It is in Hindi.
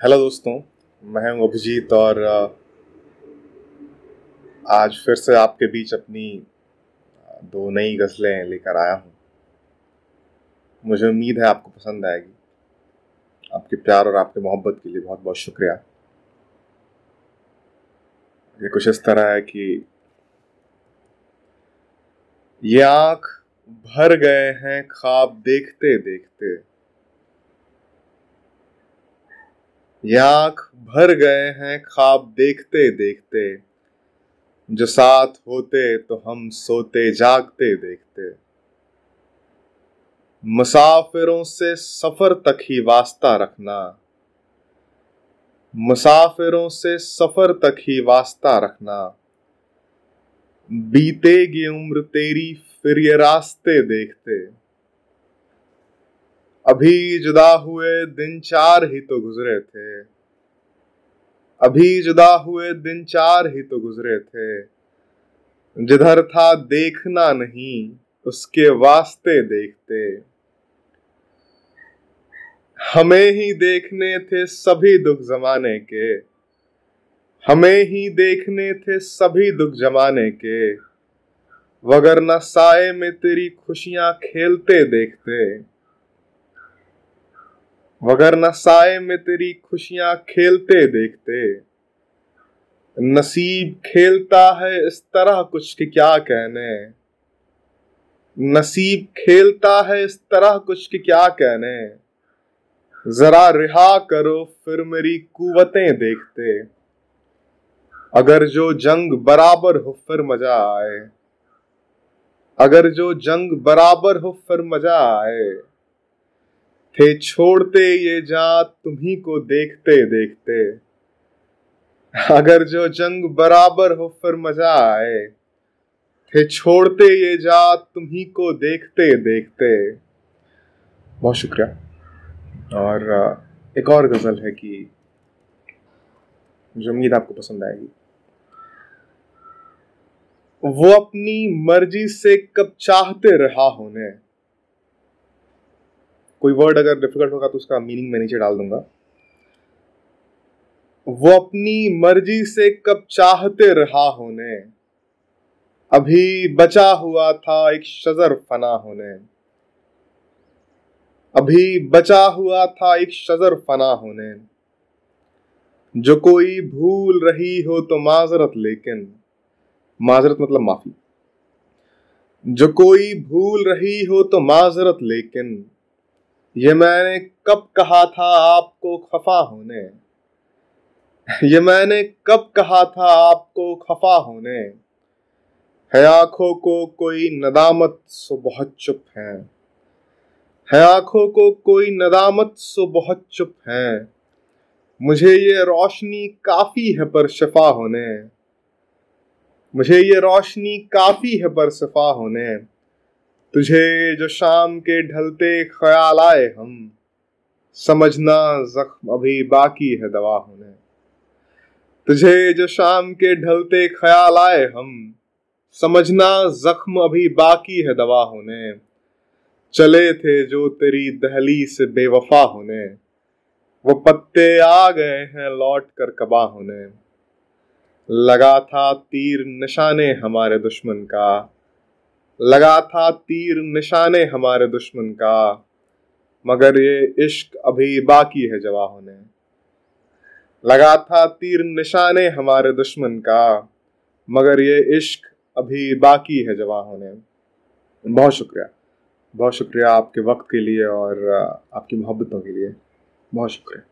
हेलो दोस्तों, मैं हूँ अभिजीत और आज फिर से आपके बीच अपनी दो नई गज़लें लेकर आया हूँ। मुझे उम्मीद है आपको पसंद आएगी। आपके प्यार और आपके मोहब्बत के लिए बहुत बहुत शुक्रिया। ये कुछ इस तरह है कि ये आँख भर गए हैं ख्वाब देखते देखते ये आँख भर गए हैं ख्वाब देखते देखते। जो साथ होते तो हम सोते जागते देखते। मुसाफिरों से सफ़र तक ही वास्ता रखना। मुसाफिरों से सफ़र तक ही वास्ता रखना। बीतेगी उम्र तेरी, फिर ये रास्ते देखते। अभी जुदा हुए दिन चार ही तो गुजरे थे। अभी जुदा हुए दिन चार ही तो गुजरे थे। जिधर था देखना नहीं, उसके वास्ते देखते। हमें ही देखने थे सभी दुख जमाने के। हमें ही देखने थे सभी दुख जमाने के। वगर न साए में तेरी खुशियाँ खेलते देखते। वगर न साए में तेरी खुशियाँ खेलते देखते। नसीब खेलता है इस तरह कुछ के क्या कहने। नसीब खेलता है इस तरह कुछ के क्या कहने। जरा रिहा करो फिर मेरी कुवतें देखते। अगर जो जंग बराबर हो फिर मज़ा आए। अगर जो जंग बराबर हो फिर मज़ा आए। थे छोड़ते ये जात, तुम्ही को देखते देखते। अगर जो जंग बराबर हो फिर मज़ा आए। थे छोड़ते ये जात, तुम्ही को देखते देखते। बहुत शुक्रिया। और एक और गज़ल है कि मुझे उम्मीद आपको पसंद आएगी। वो अपनी मर्ज़ी से कब चाहते रहा होने। कोई वर्ड अगर डिफ़िकल्ट होगा तो उसका मीनिंग मैं नीचे डाल दूँगा। वो अपनी मर्ज़ी से कब चाहते रहा होने। अभी बचा हुआ था एक शजर फना होने। अभी बचा हुआ था एक शजर फना होने। जो कोई भूल रही हो तो माजरत लेकिन, माजरत मतलब माफ़ी। जो कोई भूल रही हो तो माजरत लेकिन ये मैंने कब कहा था आपको खफा होने? ये मैंने कब कहा था आपको खफा होने? है आँखों को कोई नदामत सो बहुत चुप है। है आँखों को कोई नदामत सो बहुत चुप है। मुझे ये रोशनी काफ़ी है पर शफा होने। मुझे ये रोशनी काफ़ी है पर शफा होने। तुझे जो शाम के ढलते ख्याल आए हम, समझना जख्म अभी बाकी है दवा होने। तुझे जो शाम के ढलते ख्याल आए हम, समझना जख्म अभी बाकी है दवा होने। चले थे जो तेरी दहली से बेवफा होने, वो पत्ते आ गए हैं लौट कर कबा होने। लगा था तीर निशाने हमारे दुश्मन का लगा था तीर निशाने हमारे दुश्मन का। मगर ये इश्क अभी बाकी है जवा होने लगा था तीर निशाने हमारे दुश्मन का। मगर ये इश्क अभी बाकी है जवा होने बहुत शुक्रिया। बहुत शुक्रिया आपके वक्त के लिए और, आपकी मोहब्बतों के लिए। बहुत शुक्रिया।